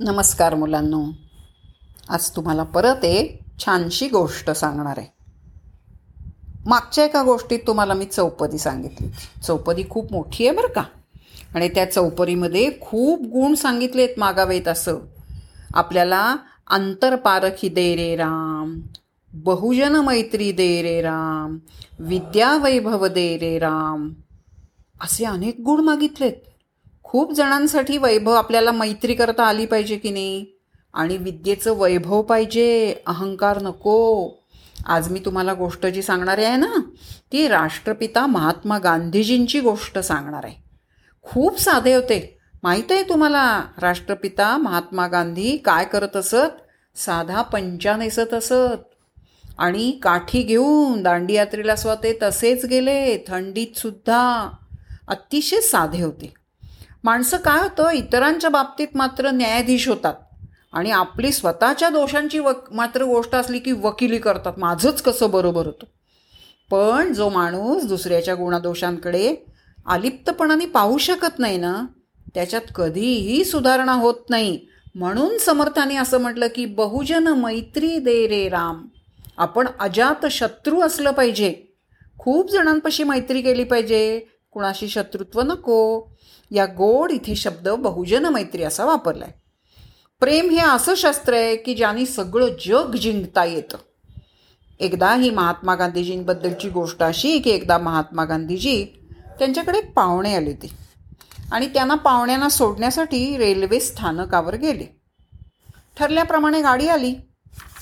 नमस्कार मुलांनो. आज तुम्हाला परत एक छानशी गोष्ट सांगणार आहे. मागच्या एका गोष्टीत तुम्हाला मी चौपदी सांगितली. चौपदी खूप मोठी आहे बरं का? आणि त्या चौपदीमध्ये खूप गुण सांगितले आहेत मागावेत असं. आपल्याला अंतरपारखी दे रे राम बहुजन मैत्री दे रे राम विद्या वैभव दे रे राम असे अनेक गुण मागितलेत. खूप जणांसाठी वैभव आपल्याला मैत्री करता आली पाहिजे की नाही? आणि विद्येचं वैभव पाहिजे अहंकार नको. आज मी तुम्हाला गोष्ट जी सांगणार आहे ना ती राष्ट्रपिता महात्मा गांधीजींची गोष्ट सांगणार आहे. खूप साधे होते. माहीत आहे तुम्हाला राष्ट्रपिता महात्मा गांधी काय करत असत? साधा पंचा नेसत असत. आणि काठी घेऊन दांडीयात्रेला स्वतः तसेच गेले थंडीत सुद्धा. अतिशय साधे होते. माणसं काय होतं इतरांच्या बाबतीत मात्र न्यायाधीश होतात. आणि आपली स्वतःच्या दोषांची वक मात्र गोष्ट असली की वकिली करतात. माझंच कसं बरोबर होतं. पण जो माणूस दुसऱ्याच्या गुणादोषांकडे अलिप्तपणाने पाहू शकत नाही ना त्याच्यात कधीही सुधारणा होत नाही. म्हणून समर्थाने असं म्हटलं की बहुजन मैत्री दे रे राम. आपण अजात शत्रू असलं पाहिजे. खूप जणांपाशी मैत्री केली पाहिजे. कुणाशी शत्रुत्व नको. या गोड इथे शब्द बहुजन मैत्री असा वापरलाय. प्रेम हे असं शस्त्र आहे की ज्याने सगळं जग जिंकता येतं. एकदा ही महात्मा गांधीजींबद्दलची गोष्ट अशी की एकदा महात्मा गांधीजी त्यांच्याकडे पाहुणे आले होते. आणि त्यांना पाहुण्यांना सोडण्यासाठी रेल्वे स्थानकावर गेले. ठरल्याप्रमाणे गाडी आली.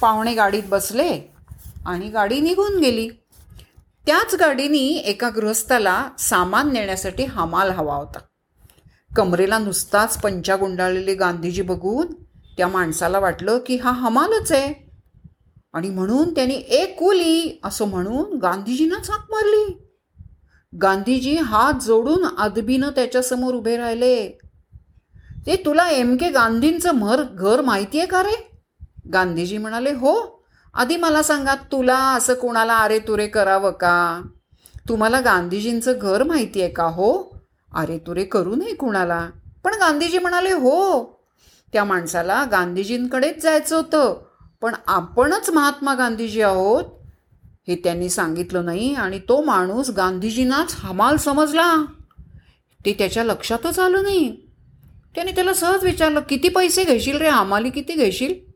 पाहुणे गाडीत बसले आणि गाडी निघून गेली. त्याच गाडीनी एका गृहस्थाला सामान नेण्यासाठी हमाल हवा होता. कमरेला नुसताच पंचा गुंडाळलेले गांधीजी बघून त्या माणसाला वाटलं की हा हमालच आहे. आणि म्हणून त्यांनी एक कुली असं म्हणून गांधीजींना हाक मारली. गांधीजी हात जोडून अदबीनं त्याच्यासमोर उभे राहिले. ते तुला एम के गांधींचं मर घर माहिती आहे का रे? गांधीजी म्हणाले हो आधी मला सांगा तुला असं कोणाला अरे तुरे करावं का? तुम्हाला गांधीजींचं घर माहिती आहे का हो? अरे तुरे करू नये कुणाला. पण गांधीजी म्हणाले हो. त्या माणसाला गांधीजींकडेच जायचं होतं. पण आपणच महात्मा गांधीजी आहोत हे त्यांनी सांगितलं नाही आणि तो माणूस गांधीजींनाच हमाल समजला. ते त्याच्या लक्षातच आलं नाही. त्याने त्याला सहज विचारलं किती पैसे घेशील रे? हमाली किती घेशील?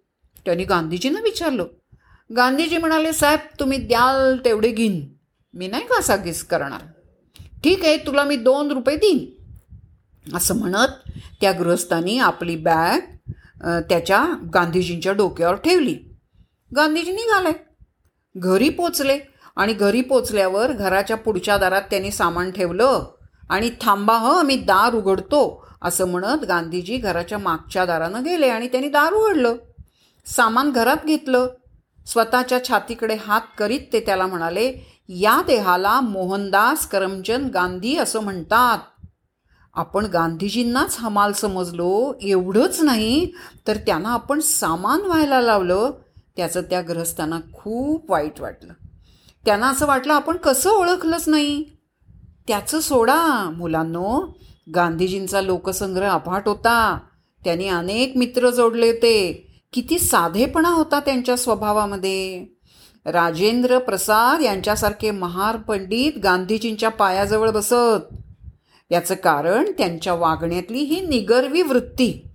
त्याने गांधीजींना विचारलं. गांधीजी म्हणाले साहेब तुम्ही द्याल तेवढे घेईन. मी नाही का असा गिस करणार? ठीक आहे तुला मी दोन रुपये देईन. असं म्हणत त्या गृहस्थांनी आपली बॅग त्याच्या गांधीजींच्या डोक्यावर ठेवली. गांधीजी निघाले. घरी पोचले आणि घरी पोचल्यावर घराच्या पुढच्या दारात त्यांनी सामान ठेवलं आणि थांबा ह मी दार उघडतो. असं म्हणत गांधीजी घराच्या मागच्या दारानं गेले आणि त्यांनी दार उघडलं. सामान घरात घेतलं. स्वतःच्या छातीकडे हात करीत ते त्याला म्हणाले या देहाला मोहनदास करमचंद गांधी असं म्हणतात. आपण गांधीजींनाच हमाल समजलो एवढंच नाही. तर त्यांना आपण सामान व्हायला लावलं. त्याचं त्या ग्रहस्थांना खूप वाईट वाटलं. त्यांना असं वाटलं आपण कसं ओळखलंच नाही. त्याचं सोडा मुलांनो. गांधीजींचा लोकसंग्रह अफाट होता. त्यांनी अनेक मित्र जोडले होते. किती साधेपणा होता त्यांच्या स्वभावामध्ये. राजेंद्र प्रसाद यांच्यासारखे महार पंडित गांधीजींच्या पायाजवळ बसत. याचं कारण त्यांच्या वागण्यातली ही निगर्वी वृत्ती.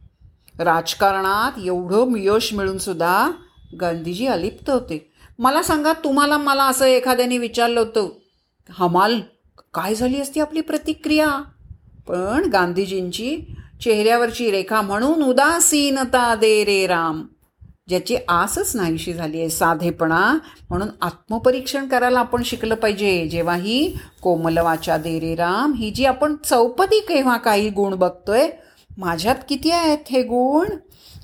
राजकारणात एवढं यश मिळून सुद्धा गांधीजी अलिप्त होते. मला सांगा तुम्हाला मला असं एखाद्याने विचारलं होतं हमाल काय झाली असती आपली प्रतिक्रिया? पण गांधीजींची चेहऱ्यावरची रेखा म्हणून उदासीनता दे रे राम. ज्याची आसच नाहीशी झाली आहे साधेपणा म्हणून आत्मपरीक्षण करायला आपण शिकलं पाहिजे. जेव्हा ही कोमलवाचा दे रे राम ही जी आपण चौपदी केव्हा काही गुण बघतोय माझ्यात किती आहेत हे गुण?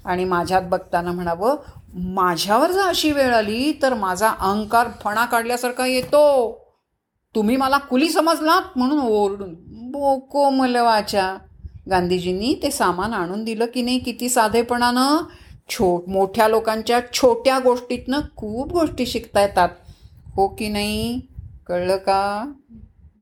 आणि माझ्यात बघताना म्हणावं माझ्यावर जर अशी वेळ आली तर माझा अहंकार फणा काढल्यासारखा येतो. तुम्ही मला कुली समजलात म्हणून ओरडून बो कोमलवाच्या गांधीजींनी ते सामान आणून दिलं की नाही किती साधेपणानं? छो मोठ्या लोकांच्या छोट्या गोष्टीतनं खूप गोष्टी शिकता येतात. हो की नाही? कळलं का?